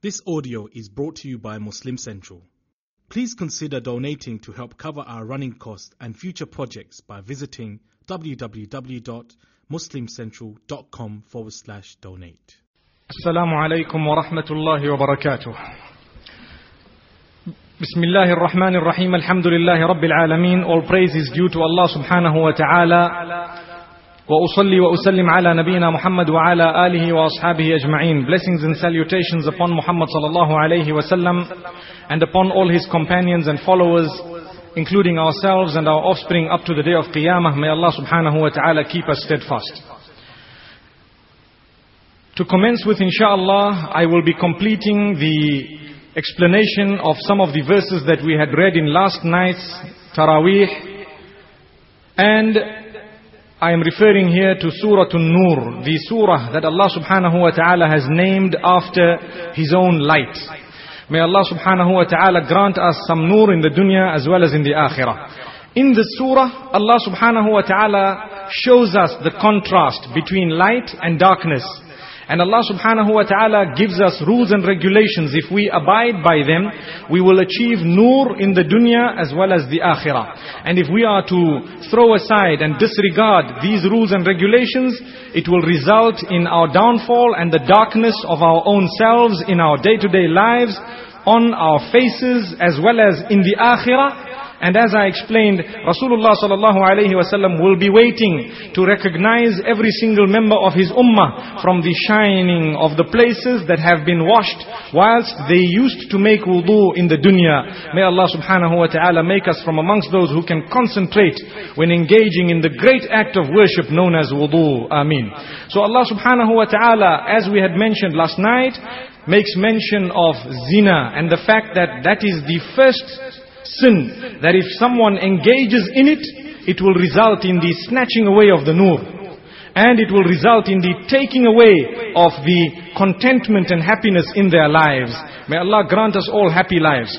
This audio is brought to you by Muslim Central. Please consider donating to help cover our running costs and future projects by visiting www.muslimcentral.com forward slash donate. السلام عليكم ورحمة الله وبركاته. بسم الله الرحمن الرحيم الحمد لله رب العالمين All praise is due to Allah subhanahu wa ta'ala وأصلي وأسلم على نبينا محمد وعلى آله وأصحابه أجمعين Blessings and salutations upon Muhammad sallallahu alayhi wasallam and upon all his companions and followers including ourselves and our offspring up to the day of Qiyamah May Allah subhanahu wa ta'ala keep us steadfast To commence with inshallah I will be completing the explanation of some of the verses that we had read in last night's Taraweeh and I am referring here to Surah An-Nur, the surah that Allah subhanahu wa ta'ala has named after His own light. May Allah subhanahu wa ta'ala grant us some nur in the dunya as well as in the akhirah. In this surah, Allah subhanahu wa ta'ala shows us the contrast between light and darkness. And Allah subhanahu wa ta'ala gives us rules and regulations. If we abide by them, we will achieve nur in the dunya as well as the akhirah. And if we are to throw aside and disregard these rules and regulations, it will result in our downfall and the darkness of our own selves in our day-to-day lives, on our faces as well as in the akhirah. And as I explained, Rasulullah sallallahu alayhi wasallam will be waiting to recognize every single member of his ummah from the shining of the places that have been washed whilst they used to make wudu in the dunya. May Allah subhanahu wa ta'ala make us from amongst those who can concentrate when engaging in the great act of worship known as wudu. Ameen. So Allah subhanahu wa ta'ala, as we had mentioned last night, makes mention of zina and the fact that that is the first sin that if someone engages in it, it will result in the snatching away of the nur. And it will result in the taking away of the contentment and happiness in their lives. May Allah grant us all happy lives.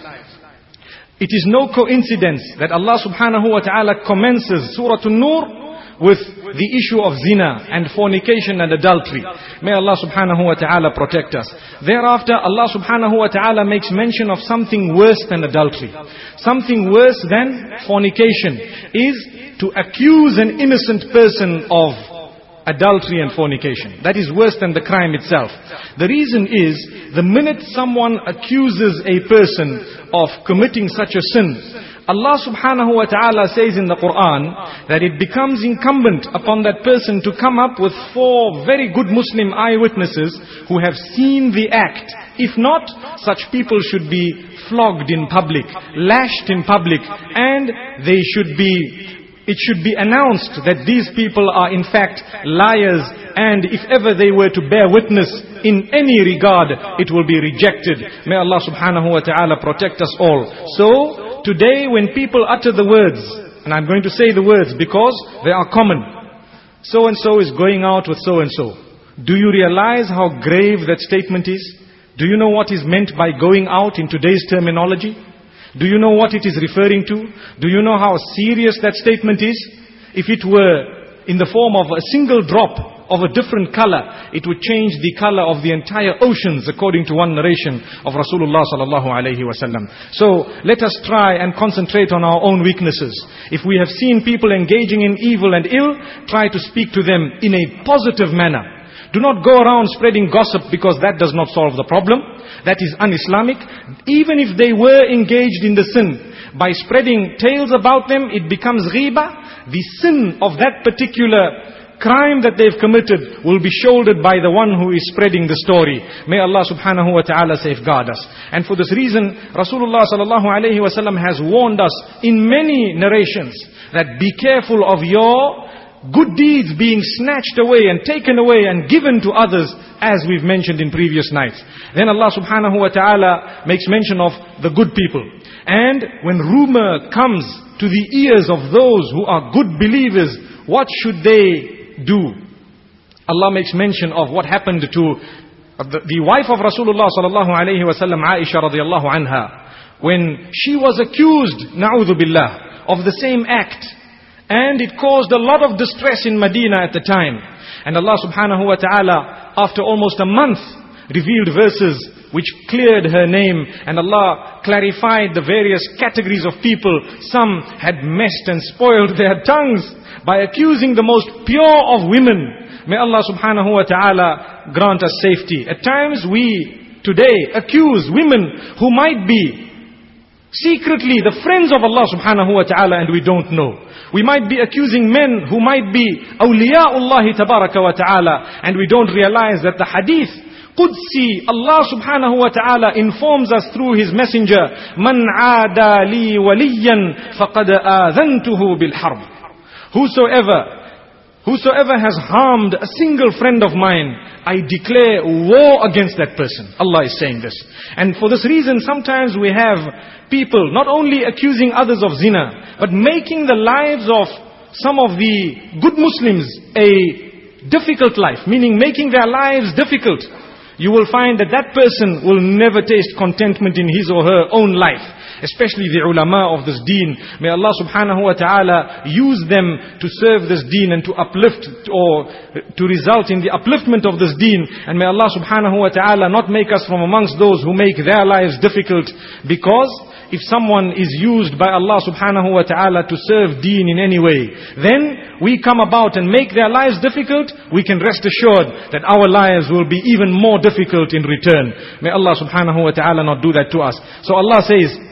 It is no coincidence that Allah subhanahu wa ta'ala commences Surah An-Nur with the issue of zina and fornication and adultery. May Allah subhanahu wa ta'ala protect us. Thereafter, Allah subhanahu wa ta'ala makes mention of something worse than adultery. Something worse than fornication is to accuse an innocent person of adultery and fornication. That is worse than the crime itself. The reason is, the minute someone accuses a person of committing such a sin, Allah subhanahu wa ta'ala says in the Quran that it becomes incumbent upon that person to come up with four very good Muslim eyewitnesses who have seen the act. If not, such people should be flogged in public, lashed in public, and they should be it should be announced that these people are in fact liars and if ever they were to bear witness in any regard, it will be rejected. May Allah subhanahu wa ta'ala protect us all. So, today when people utter the words, and I'm going to say the words because they are common. So and so is going out with so and so. Do you realize how grave that statement is? Do you know what is meant by going out in today's terminology? Do you know what it is referring to? Do you know how serious that statement is? If it were in the form of a single drop of a different color, it would change the color of the entire oceans according to one narration of Rasulullah sallallahu alaihi wasallam. So let us try and concentrate on our own weaknesses. If we have seen people engaging in evil and ill, try to speak to them in a positive manner. Do not go around spreading gossip because that does not solve the problem. That is un-Islamic. Even if they were engaged in the sin, by spreading tales about them, it becomes ghiba. The sin of that particular crime that they've committed will be shouldered by the one who is spreading the story. May Allah subhanahu wa ta'ala safeguard us. And for this reason, Rasulullah sallallahu alayhi wa sallam has warned us in many narrations that be careful of your good deeds being snatched away and taken away and given to others as we've mentioned in previous nights. Then Allah subhanahu wa ta'ala makes mention of the good people. And when rumor comes to the ears of those who are good believers, what should they do? Allah makes mention of what happened to the, wife of Rasulullah sallallahu alayhi wa sallam, Aisha radiallahu anha, when she was accused, na'udhu billah, of the same act. And it caused a lot of distress in Medina at the time. And Allah subhanahu wa ta'ala, after almost a month, revealed verses which cleared her name and Allah clarified the various categories of people. Some had messed and spoiled their tongues by accusing the most pure of women. May Allah subhanahu wa ta'ala grant us safety. At times we today accuse women who might be secretly the friends of Allah subhanahu wa ta'ala and we don't know. We might be accusing men who might be awliya'ullah tabaraka wa ta'ala and we don't realize that the hadith Qudsi, Allah subhanahu wa ta'ala informs us through His messenger, aada li waliyan faqad adhantuhu bil harb. Whosoever Whosoever has harmed a single friend of mine, I declare war against that person. Allah is saying this. And for this reason, sometimes we have people not only accusing others of zina, but making the lives of some of the good Muslims a difficult life, meaning making their lives difficult you will find that that person will never taste contentment in his or her own life. Especially the ulama of this deen. May Allah subhanahu wa ta'ala use them to serve this deen and to uplift or to result in the upliftment of this deen. And may Allah subhanahu wa ta'ala not make us from amongst those who make their lives difficult because if someone is used by Allah subhanahu wa ta'ala to serve deen in any way, then we come about and make their lives difficult, we can rest assured that our lives will be even more difficult in return. May Allah subhanahu wa ta'ala not do that to us. So Allah says,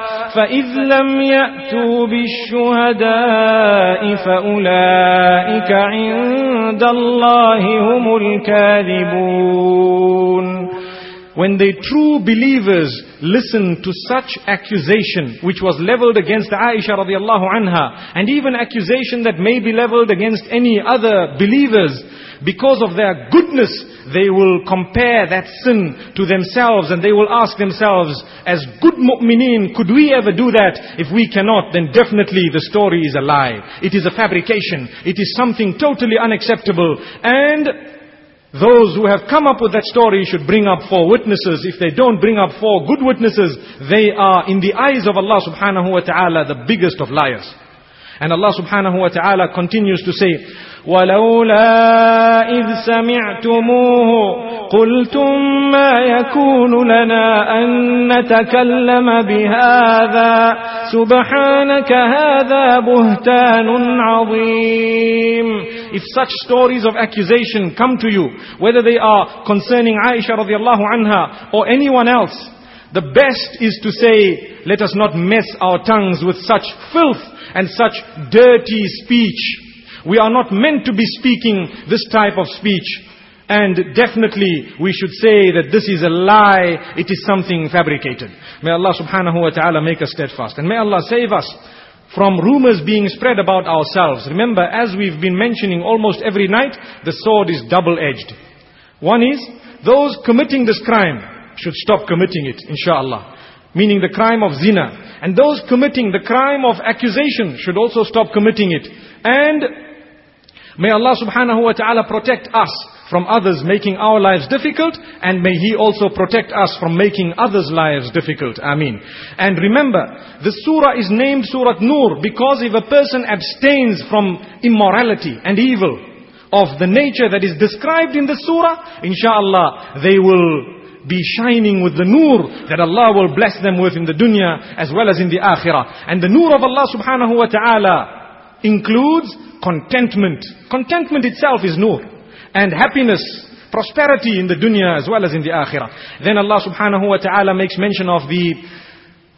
فإذ لم يأتوا بالشهداء فأولئك عند الله هم الكاذبون. When the true believers listened to such accusation which was leveled against Aisha radiallahu anha and even accusation that may be leveled against any other believers because of their goodness, they will compare that sin to themselves and they will ask themselves, as good mu'mineen, could we ever do that? If we cannot, then definitely the story is a lie. It is a fabrication. It is something totally unacceptable. And those who have come up with that story should bring up four witnesses. If they don't bring up four good witnesses, they are in the eyes of Allah subhanahu wa ta'ala the biggest of liars. And Allah subhanahu wa ta'ala continues to say, ولولا إذ سمعتموه قلتم ما يكون لنا أن نتكلم بهذا سبحانك هذا بهتان عظيم If such stories of accusation come to you, whether they are concerning Aisha radiallahu anha or anyone else, the best is to say, let us not mess our tongues with such filth and such dirty speech. We are not meant to be speaking this type of speech. And definitely we should say that this is a lie, it is something fabricated. May Allah subhanahu wa ta'ala make us steadfast. And may Allah save us from rumors being spread about ourselves. Remember, as we've been mentioning almost every night, the sword is double-edged. One is, those committing this crime should stop committing it, inshallah. Meaning the crime of zina. And those committing the crime of accusation should also stop committing it. And May Allah subhanahu wa ta'ala protect us from others making our lives difficult and may He also protect us from making others' lives difficult. Ameen. And remember, the surah is named Surah Nur because if a person abstains from immorality and evil of the nature that is described in the surah, inshallah, they will be shining with the nur that Allah will bless them with in the dunya as well as in the akhirah. And the nur of Allah subhanahu wa ta'ala includes contentment. Contentment itself is nur. And happiness, prosperity in the dunya as well as in the akhirah. Then Allah subhanahu wa ta'ala makes mention of the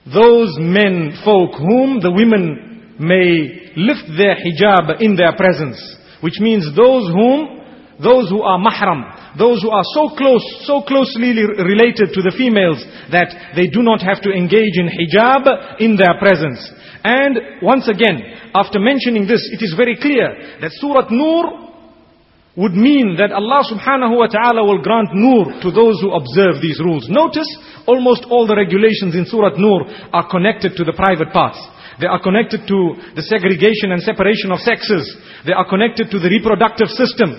those men folk whom the women may lift their hijab in their presence. Which means those whom, those who are mahram, those who are so close, so closely related to the females that they do not have to engage in hijab in their presence. And once again, after mentioning this, it is very clear that Surah Nur would mean that Allah subhanahu wa ta'ala will grant nur to those who observe these rules. Notice, almost all the regulations in Surah Nur are connected to the private parts. They are connected to the segregation and separation of sexes. They are connected to the reproductive system.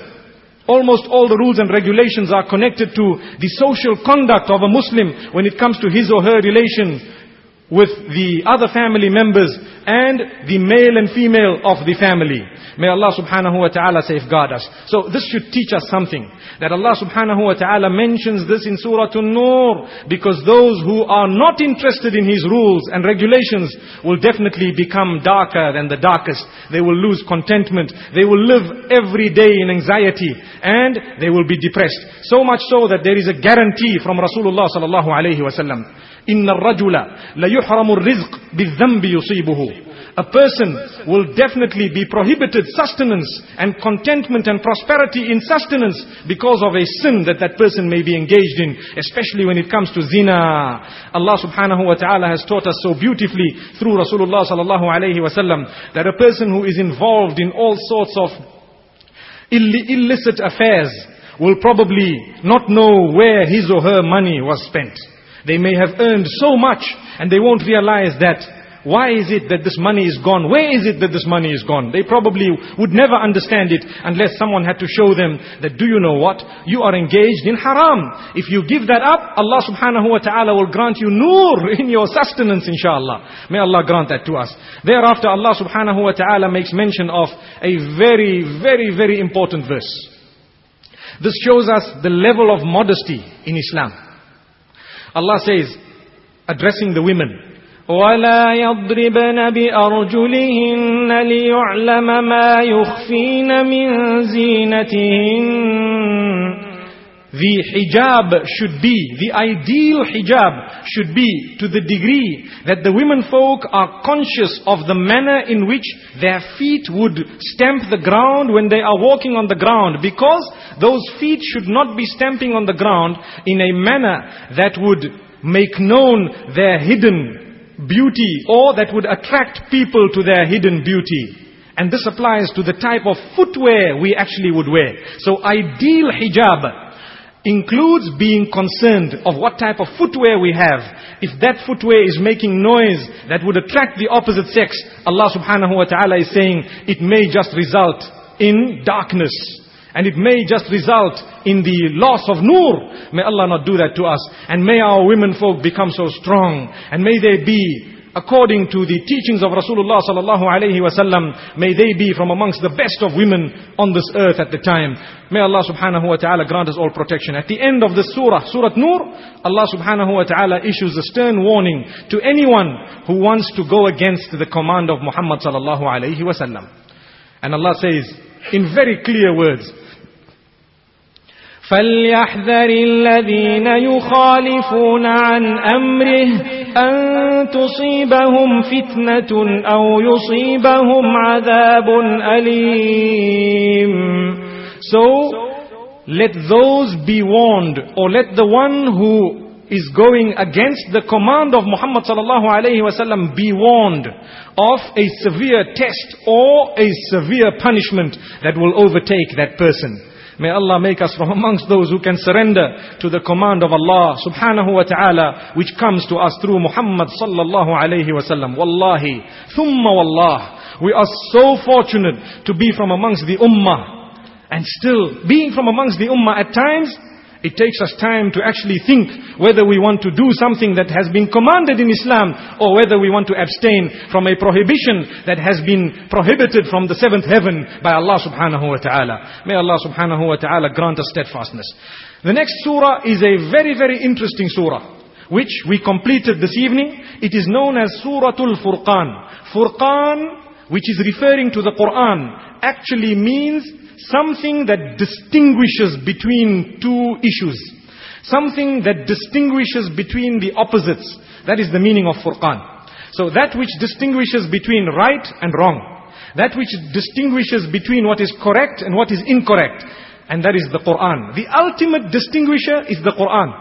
Almost all the rules and regulations are connected to the social conduct of a Muslim when it comes to his or her relation with the other family members and the male and female of the family. May Allah subhanahu wa ta'ala safeguard us. So this should teach us something. That Allah subhanahu wa ta'ala mentions this in Surah An-Nur. Because those who are not interested in His rules and regulations will definitely become darker than the darkest. They will lose contentment. They will live every day in anxiety. And they will be depressed. So much so that there is a guarantee from Rasulullah sallallahu alayhi wa sallam. إن الرجل ليحرم الرزق بالذنب يصيبه a person will definitely be prohibited sustenance and contentment and prosperity in sustenance because of a sin that that person may be engaged in, especially when it comes to zina. Allah subhanahu wa ta'ala has taught us so beautifully through Rasulullah sallallahu alayhi wa sallam that a person who is involved in all sorts of Ill- illicit affairs will probably not know where his or her money was spent. They may have earned so much and they won't realize that why is it that this money is gone? Where is it that this money is gone? They probably would never understand it unless someone had to show them that do you know what? You are engaged in haram. If you give that up, Allah subhanahu wa ta'ala will grant you nur in your sustenance inshallah. May Allah grant that to us. Thereafter Allah subhanahu wa ta'ala makes mention of a very, very, very important verse. This shows us the level of modesty in Islam. Allah says, addressing the women, ولا يضربن بأرجلهن ليعلم ما يخفين من زينتهن the hijab should be, the ideal hijab should be to the degree that the women folk are conscious of the manner in which their feet would stamp the ground when they are walking on the ground because those feet should not be stamping on the ground in a manner that would make known their hidden beauty or that would attract people to their hidden beauty. And this applies to the type of footwear we actually would wear. So ideal hijab includes being concerned of what type of footwear we have. If that footwear is making noise that would attract the opposite sex, Allah subhanahu wa ta'ala is saying it may just result in darkness. And it may just result in the loss of nur. May Allah not do that to us. And may our women folk become so strong. And may they be according to the teachings of Rasulullah sallallahu may they be from amongst the best of women on this earth at the time. May Allah subhanahu wa ta'ala grant us all protection. At the end of the surah, Surah Nur, Allah subhanahu wa ta'ala issues a stern warning to anyone who wants to go against the command of Muhammad sallallahu. And Allah says, in very clear words, فليحذر الذين يخالفون عن أمره أن تصيبهم فتنة أو يصيبهم عذاب أليم So, let those be warned, or let the one who is going against the command of Muhammad sallallahu alayhi wasallam be warned of a severe test or a severe punishment that will overtake that person. May Allah make us from amongst those who can surrender to the command of Allah subhanahu wa ta'ala which comes to us through Muhammad sallallahu alayhi wasallam. Wallahi, thumma wallah. We are so fortunate to be from amongst the ummah. And still, being from amongst the ummah at times, it takes us time to actually think whether we want to do something that has been commanded in Islam or whether we want to abstain from a prohibition that has been prohibited from the seventh heaven by Allah subhanahu wa ta'ala. May Allah subhanahu wa ta'ala grant us steadfastness. The next surah is a very, very interesting surah which we completed this evening. It is known as Suratul Furqan. Furqan, which is referring to the Quran, actually means something that distinguishes between two issues. Something that distinguishes between the opposites. That is the meaning of Furqan. So that which distinguishes between right and wrong. That which distinguishes between what is correct and what is incorrect. And that is the Quran. The ultimate distinguisher is the Quran.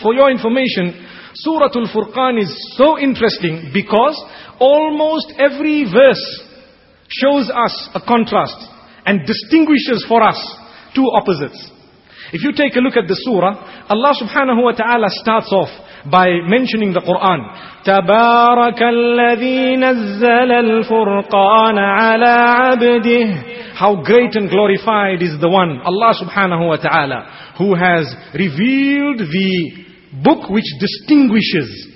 For your information, Surah Al-Furqan is so interesting because almost every verse shows us a contrast and distinguishes for us two opposites. If you take a look at the surah, Allah subhanahu wa ta'ala starts off by mentioning the Quran. تبارك الذي نزل الفرقان على عبده How great and glorified is the one, Allah subhanahu wa ta'ala, who has revealed the book which distinguishes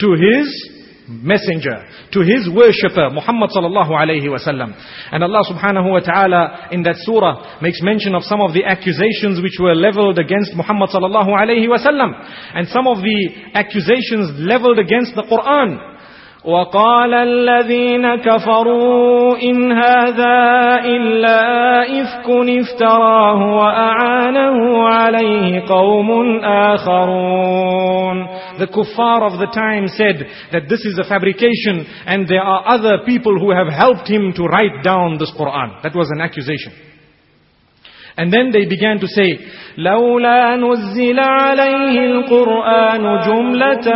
to his messenger, to his worshipper, Muhammad sallallahu alayhi wasallam. And Allah subhanahu wa ta'ala in that surah makes mention of some of the accusations which were leveled against Muhammad sallallahu alayhi wasallam. And some of the accusations leveled against the Quran. وقال الذين كفروا إن هذا إلا إفك افتراه وأعانه عليه قوم آخرون The kuffar of the time said that this is a fabrication and there are other people who have helped him to write down this Quran. That was an accusation. And then they began to say, لولا نزل عليه القرآن جملة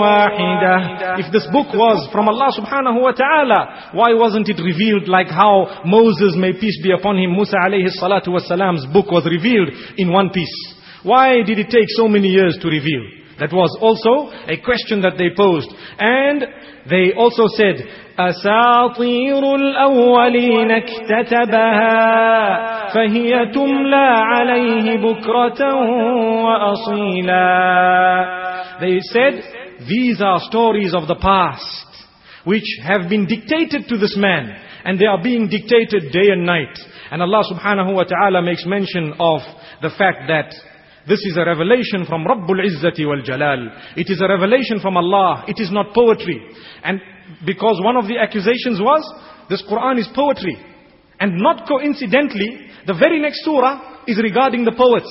واحدة If this book was from Allah subhanahu wa ta'ala, why wasn't it revealed like how Moses, may peace be upon him, Musa alayhi salatu wasalam's book was revealed in one piece? Why did it take so many years to reveal? That was also a question that they posed. And they also said, أساطير الأولين اكتتبها فهي تملى عليه بكرة وأصيلا They said, these are stories of the past, which have been dictated to this man, and they are being dictated day and night. And Allah subhanahu wa ta'ala makes mention of the fact that this is a revelation from Rabbul Izzati wal Jalal. It is a revelation from Allah. It is not poetry. And because one of the accusations was, this Quran is poetry. And not coincidentally, the very next surah is regarding the poets.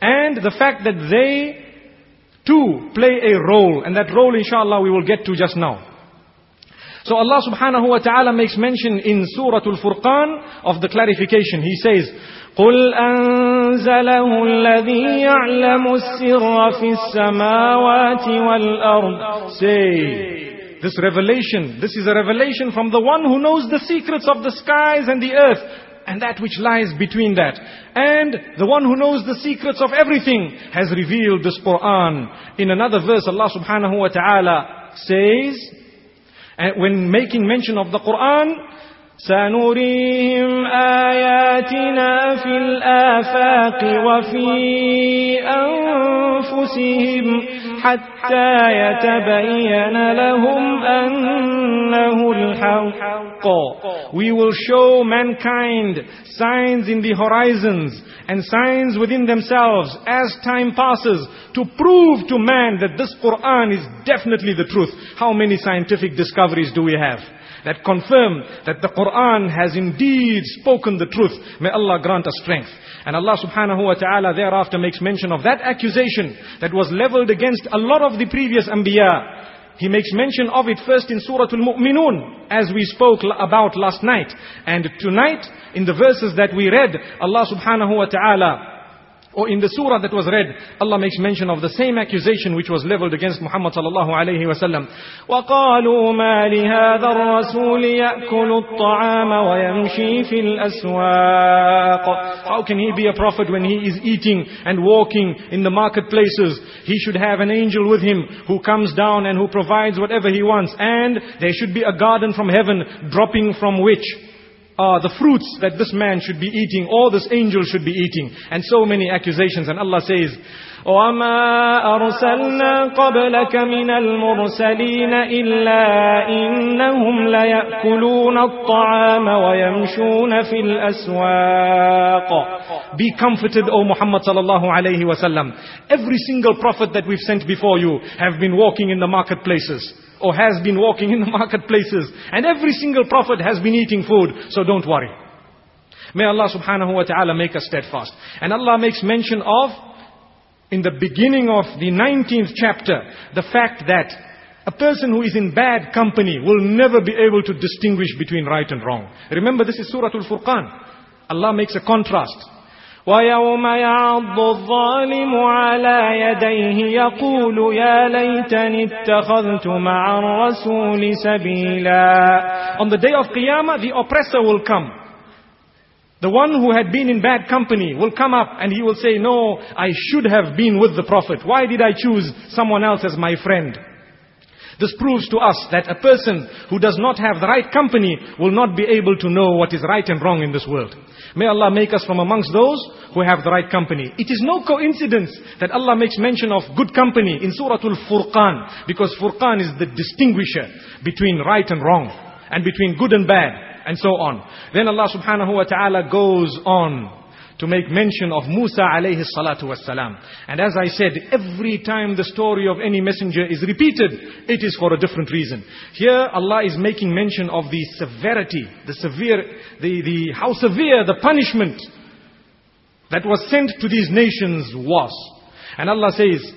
And the fact that they too play a role. And that role inshallah we will get to just now. So Allah subhanahu wa ta'ala makes mention in Surah Al-Furqan of the clarification. He says, قل أنزله الذي يعلم السر في السماوات والأرض Say, this revelation, this is a revelation from the one who knows the secrets of the skies and the earth and that which lies between that. And the one who knows the secrets of everything has revealed this Quran. In another verse, Allah subhanahu wa ta'ala says, when making mention of the Quran, سنريهم آياتنا في الآفاق وفي أنفسهم حتى يتبين لهم أنه الحق We will show mankind signs in the horizons and signs within themselves as time passes to prove to man that this Quran is definitely the truth. How many scientific discoveries do we have? That confirm that the Quran has indeed spoken the truth. May Allah grant us strength. And Allah subhanahu wa ta'ala thereafter makes mention of that accusation that was leveled against a lot of the previous Anbiya. He makes mention of it first in Surah Al-Mu'minun, as we spoke about last night. And tonight, in the verses that we read, Allah subhanahu wa ta'ala or in the surah that was read, Allah makes mention of the same accusation which was leveled against Muhammad sallallahu alayhi wa sallam. وَقَالُوا مَا لِهَذَا الرَّسُولِ يَأْكُلُ الطَّعَامَ وَيَمْشِي فِي الْأَسْوَاقِ How can he be a prophet when he is eating and walking in the marketplaces? He should have an angel with him who comes down and who provides whatever he wants. And there should be a garden from heaven dropping from which Uh, the fruits that this man should be eating or this angel should be eating. And so many accusations. And Allah says, وما أرسلنا قبلك من المرسلين إلا إنهم ليأكلون الطعام ويمشون في الأسواق Be comforted, O Muhammad sallallahu alayhi wa sallam. Every single prophet that we've sent before you have been walking in the marketplaces or has been walking in the marketplaces. And every single prophet has been eating food. So don't worry. May Allah subhanahu wa ta'ala make us steadfast. And Allah makes mention of, in the beginning of the 19th chapter, the fact that a person who is in bad company will never be able to distinguish between right and wrong. Remember this is Surah Al-Furqan. Allah makes a contrast. ويوم يعض الظالم على يديه يقول يا ليتني اتخذت مع الرسول سبيلا On the day of Qiyamah, the oppressor will come. the one who had been in bad company will come up and he will say, no, I should have been with the Prophet. Why did I choose someone else as my friend? This proves to us that a person who does not have the right company will not be able to know what is right and wrong in this world. May Allah make us from amongst those who have the right company. It is no coincidence that Allah makes mention of good company in Surah Al-Furqan because Furqan is the distinguisher between right and wrong and between good and bad and so on. Then Allah subhanahu wa ta'ala goes on to make mention of Musa alayhi salatu wasalam. And as I said, every time the story of any messenger is repeated, it is for a different reason. Here Allah is making mention of the severity, the severe, the, the, how severe the punishment that was sent to these nations was. And Allah says,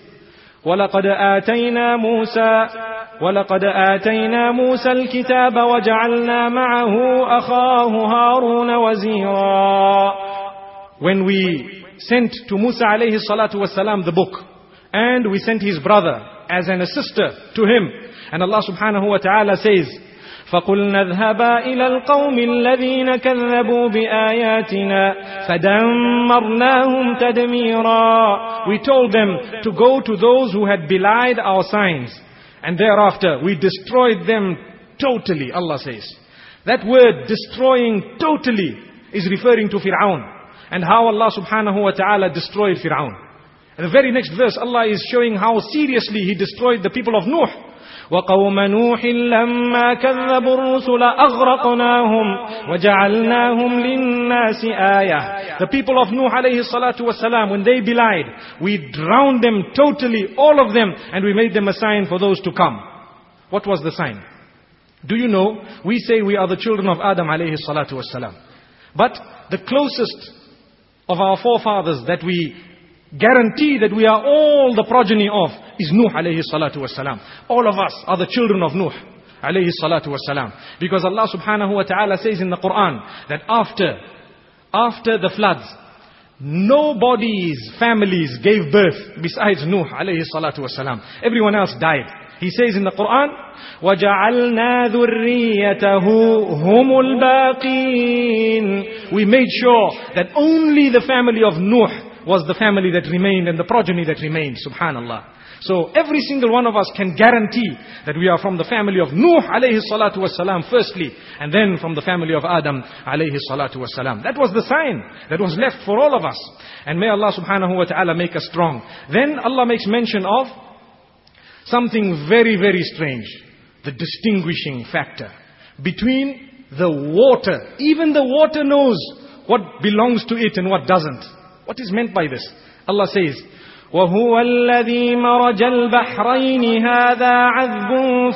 وَلَقَدْ آتَيْنَا مُوسَى ولقد آتينا موسى الكتاب وجعلنا معه أخاه هارون وزيرا When we sent to Musa alayhi salatu wasalam the book and we sent his brother as an assister to him and Allah subhanahu wa ta'ala says فقلنا اذهبا إلى القوم الذين كذبوا بآياتنا فدمرناهم تدميرا We told them to go to those who had belied our signs And thereafter we destroyed them totally, Allah says. That word destroying totally is referring to Fir'aun. And how Allah subhanahu wa ta'ala destroyed Fir'aun. And the very next verse Allah is showing how seriously He destroyed the people of Nuh. وقوم نوح لما كذبوا الرسل أغرقناهم وجعلناهم للناس آية The people of Nuh alayhi salatu wasalam, when they belied, we drowned them totally, all of them, and we made them a sign for those to come. What was the sign? Do you know? We say we are the children of Adam alayhi salatu wasalam. But the closest of our forefathers that we guarantee that we are all the progeny of is Nuh alayhi salatu wasalam. All of us are the children of Nuh alayhi salatu wasalam. Because Allah subhanahu wa ta'ala says in the Quran that after, after the floods, nobody's families gave birth besides Nuh alayhi salatu wasalam. Everyone else died. He says in the Quran, وَجَعَلْنَا ذُرِّيَّتَهُ هُمُ الْبَاقِينَ We made sure that only the family of Nuh was the family that remained and the progeny that remained. Subhanallah. So every single one of us can guarantee that we are from the family of Nuh alayhi salatu wasalam firstly, and then from the family of Adam alayhi salatu wasalam. That was the sign that was left for all of us. And may Allah subhanahu wa ta'ala make us strong. Then Allah makes mention of something very, very strange. The distinguishing factor between the water. Even the water knows what belongs to it and what doesn't. What is meant by this? Allah says, وهو الذي مرج البحرين هذا عذب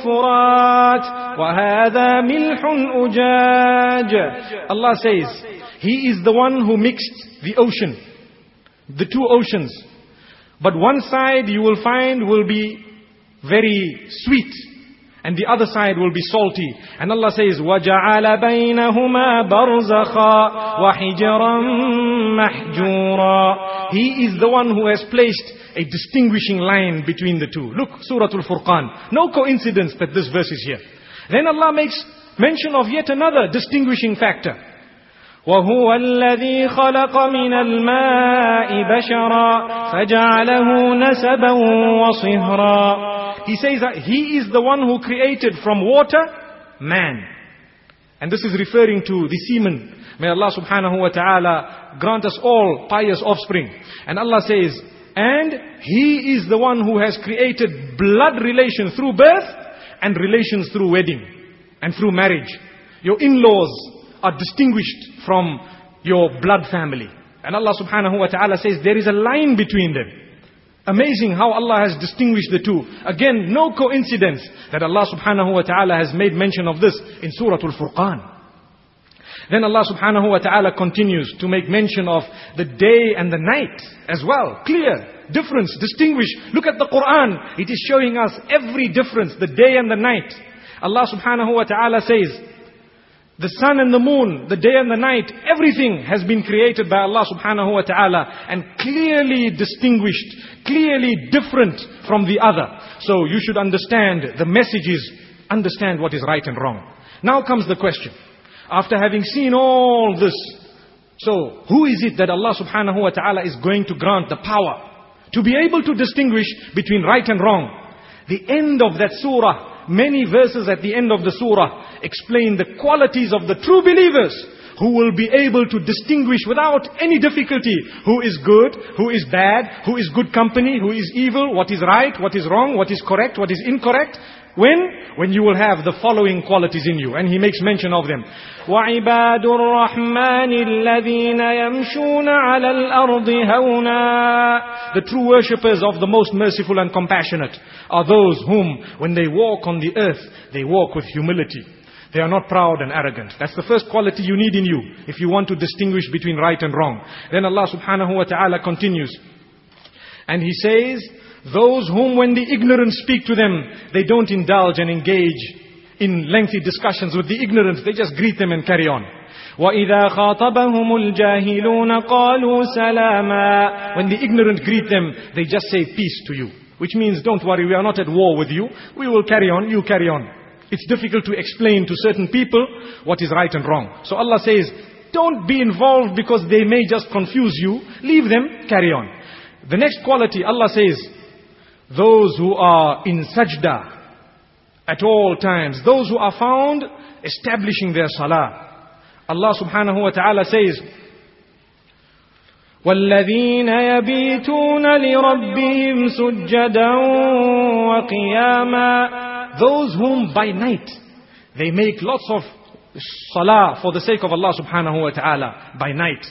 فرات وهذا ملح أجاج Allah says He is the one who mixed the ocean the two oceans but one side you will find will be very sweet and the other side will be salty. And Allah says, وَجَعَلَ بَيْنَهُمَا بَرْزَخًا وَحِجْرًا مَحْجُورًا He is the one who has placed a distinguishing line between the two. Look, Surah Al-Furqan. No coincidence that this verse is here. Then Allah makes mention of yet another distinguishing factor. وهو الذي خلق من الماء بشرا فجعله نسبا وصهرا he says that He is the one who created from water man. And this is referring to the semen. May Allah subhanahu wa ta'ala grant us all pious offspring. And Allah says, and He is the one who has created blood relations through birth and relations through wedding and through marriage. Your in-laws are distinguished from your blood family. And Allah subhanahu wa ta'ala says there is a line between them. Amazing how Allah has distinguished the two. Again, no coincidence that Allah subhanahu wa ta'ala has made mention of this in Surah Al-Furqan. Then Allah subhanahu wa ta'ala continues to make mention of the day and the night as well. Clear, difference, distinguish. Look at the Quran. It is showing us every difference, the day and the night. Allah subhanahu wa ta'ala says, the sun and the moon, the day and the night, everything has been created by Allah subhanahu wa ta'ala and clearly distinguished, clearly different from the other. So you should understand the messages, understand what is right and wrong. Now comes the question. After having seen all this So, who is it that Allah subhanahu wa ta'ala is going to grant the power to be able to distinguish between right and wrong? The end of that surah, many verses at the end of the surah explain the qualities of the true believers who will be able to distinguish without any difficulty who is good, who is bad, who is good company, who is evil, what is right, what is wrong, what is correct, what is incorrect. When? When you will have the following qualities in you. And he makes mention of them. وعباد الرحمن الذين يمشون على الأرض هونا The true worshippers of the most merciful and compassionate are those whom, when they walk on the earth, they walk with humility. They are not proud and arrogant. That's the first quality you need in you if you want to distinguish between right and wrong. Then Allah subhanahu wa ta'ala continues. And He says, those whom when the ignorant speak to them, they don't indulge and engage in lengthy discussions with the ignorant. They just greet them and carry on. وَإِذَا خَاطَبَهُمُ الْجَاهِلُونَ قَالُوا سَلَامًا When the ignorant greet them, they just say peace to you. Which means, don't worry, we are not at war with you. We will carry on, you carry on. It's difficult to explain to certain people what is right and wrong. So Allah says, don't be involved because they may just confuse you. Leave them, carry on. The next quality, Allah says, those who are in sajda at all times, those who are found establishing their salah. Allah subhanahu wa ta'ala says, والذين يبيتون لربهم سجدا وقياما those whom by night they make lots of salah for the sake of Allah subhanahu wa ta'ala by night.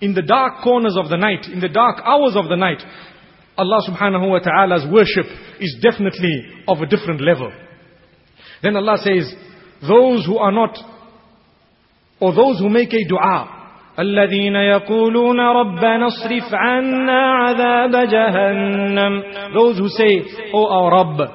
In the dark corners of the night, in the dark hours of the night, Allah subhanahu wa ta'ala's worship is definitely of a different level. Then Allah says, those who are not, or those who make a dua, الذين يقولون ربنا اصرف عنا عذاب جهنم Those who say, O oh our Rabb,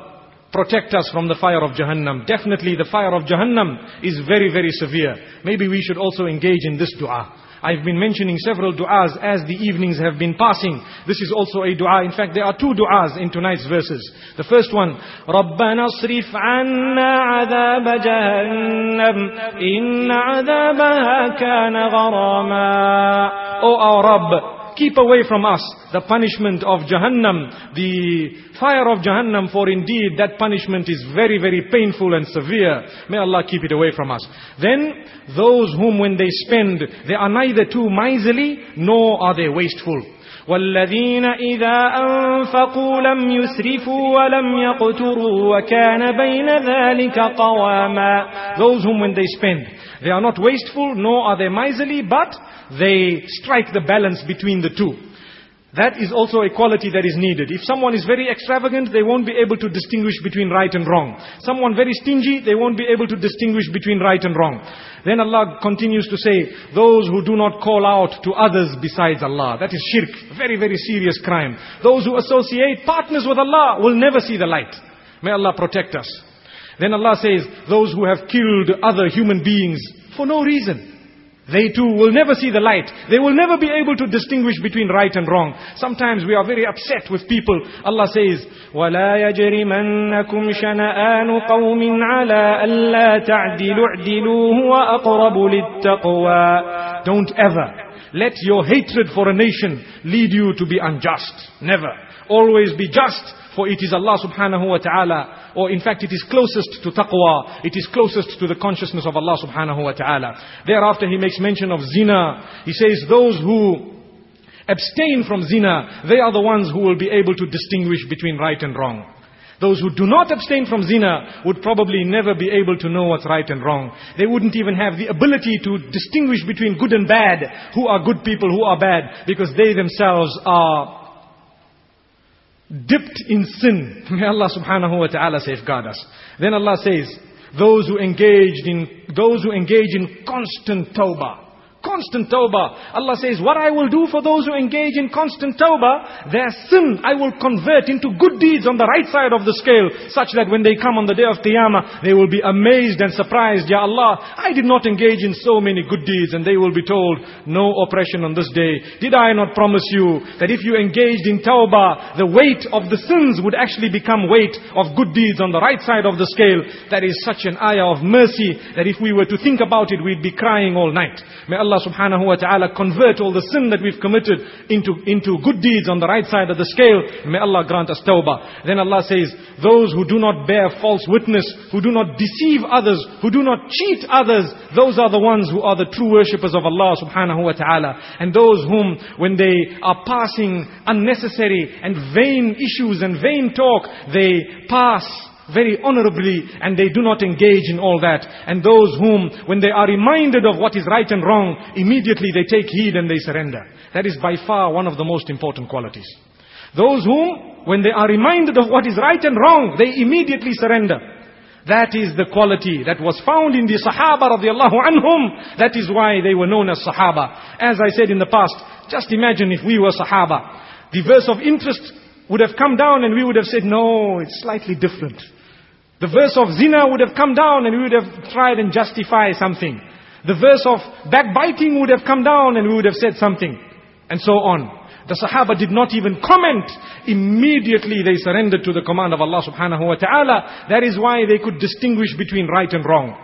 protect us from the fire of Jahannam. Definitely the fire of Jahannam is very, very severe. Maybe we should also engage in this dua. I've been mentioning several du'as as the evenings have been passing. This is also a dua. In fact, there are two du'as in tonight's verses. The first one, رَبَّنَا اصْرِفْ عَنَّا عَذَابَ جَهَنَّمْ إِنَّ عَذَابَهَا كَانَ غَرَامًا O our Rabb, keep away from us the punishment of Jahannam, the fire of Jahannam, for indeed that punishment is very, very painful and severe. May Allah keep it away from us. Then, those whom when they spend, they are neither too miserly, nor are they wasteful. والذين إذا أنفقوا لم يسرفوا ولم يقتروا وكان بين ذلك قواما Those whom when they spend, they are not wasteful, nor are they miserly, but they strike the balance between the two. That is also a quality that is needed. If someone is very extravagant, they won't be able to distinguish between right and wrong. Someone very stingy, they won't be able to distinguish between right and wrong. Then Allah continues to say, those who do not call out to others besides Allah. That is shirk. Very, very serious crime. Those who associate partners with Allah will never see the light. May Allah protect us. Then Allah says, those who have killed other human beings for no reason. They too will never see the light. They will never be able to distinguish between right and wrong. Sometimes we are very upset with people. Allah says, وَلَا يَجْرِمَنَّكُمْ شَنَآنُ قَوْمٍ عَلَىٰ أَلَّا تَعْدِلُوا اعْدِلُوا هُوَ أَقْرَبُ لِلتَّقْوَىٰ Don't ever let your hatred for a nation lead you to be unjust. Never. Always be just for it is Allah subhanahu wa ta'ala, or in fact it is closest to taqwa, it is closest to the consciousness of Allah subhanahu wa ta'ala. Thereafter he makes mention of zina. He says those who abstain from zina, they are the ones who will be able to distinguish between right and wrong. Those who do not abstain from zina would probably never be able to know what's right and wrong. They wouldn't even have the ability to distinguish between good and bad, who are good people, who are bad, because they themselves are dipped in sin. May Allah subhanahu wa ta'ala safeguard us. Then Allah says, those who engaged in, those who engage in constant tawbah. Constant tawbah. Allah says, what I will do for those who engage in constant tawbah, their sin I will convert into good deeds on the right side of the scale, such that when they come on the day of Qiyamah, they will be amazed and surprised, Ya Allah, I did not engage in so many good deeds, and they will be told, no oppression on this day. Did I not promise you that if you engaged in tawbah, the weight of the sins would actually become weight of good deeds on the right side of the scale? That is such an ayah of mercy that if we were to think about it, we'd be crying all night. May Allah Allah subhanahu wa ta'ala convert all the sin that we've committed into, into good deeds on the right side of the scale. May Allah grant us tawbah. Then Allah says, those who do not bear false witness, who do not deceive others, who do not cheat others, those are the ones who are the true worshippers of Allah subhanahu wa ta'ala. And those whom, when they are passing unnecessary and vain issues and vain talk, they pass very honorably and they do not engage in all that. And those whom, when they are reminded of what is right and wrong, immediately they take heed and they surrender. That is by far one of the most important qualities. Those whom, when they are reminded of what is right and wrong, they immediately surrender. That is the quality that was found in the Sahaba radiallahu anhum. That is why they were known as Sahaba. As I said in the past, just imagine if we were Sahaba. The verse of interest would have come down and we would have said, no, it's slightly different. The verse of zina would have come down and we would have tried and justify something. The verse of backbiting would have come down and we would have said something. And so on. The Sahaba did not even comment. Immediately they surrendered to the command of Allah subhanahu wa ta'ala. That is why they could distinguish between right and wrong.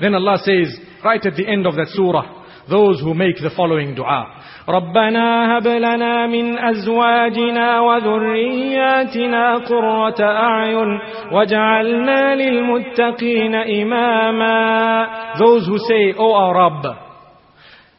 Then Allah says, right at the end of that surah, those who make the following dua. ربنا هب لنا من أزواجنا وذرياتنا قرة أعين وجعلنا للمتقين إماما Those who say, O our Rabb,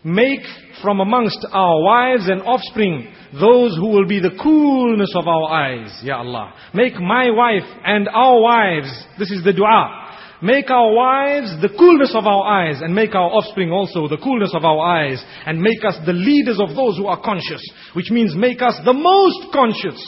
make from amongst our wives and offspring those who will be the coolness of our eyes, Ya Allah. Make my wife and our wives, this is the dua. Make our wives the coolness of our eyes and make our offspring also the coolness of our eyes and make us the leaders of those who are conscious. Which means make us the most conscious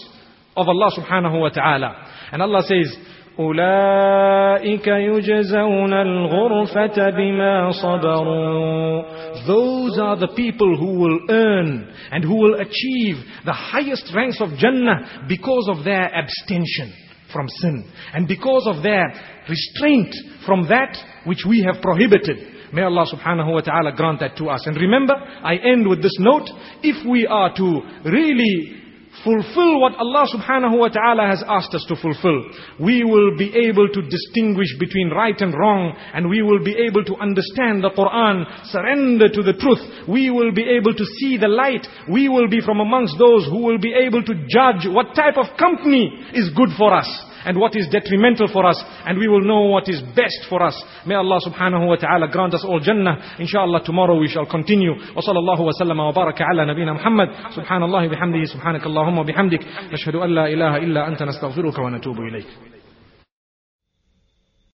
of Allah subhanahu wa ta'ala. And Allah says, أولئك يجزون الغرفة بما صبروا Those are the people who will earn and who will achieve the highest ranks of Jannah because of their abstention from sin and because of their restraint from that which we have prohibited. May Allah subhanahu wa ta'ala grant that to us. And remember, I end with this note, if we are to really fulfill what Allah subhanahu wa ta'ala has asked us to fulfill, we will be able to distinguish between right and wrong, and we will be able to understand the Quran, surrender to the truth. We will be able to see the light. We will be from amongst those who will be able to judge what type of company is good for us and what is detrimental for us and we will know what is best for us. May Allah subhanahu wa ta'ala grant us all Jannah. Inshallah tomorrow we shall continue. Sallallahu wa sallama wa baraka ala nabina Muhammad. Subhanallah bihamdihi subhanakallahumma bihamdik. Nashhadu an la ilaha illa anta nastaghfiruka wa natubu ilayk.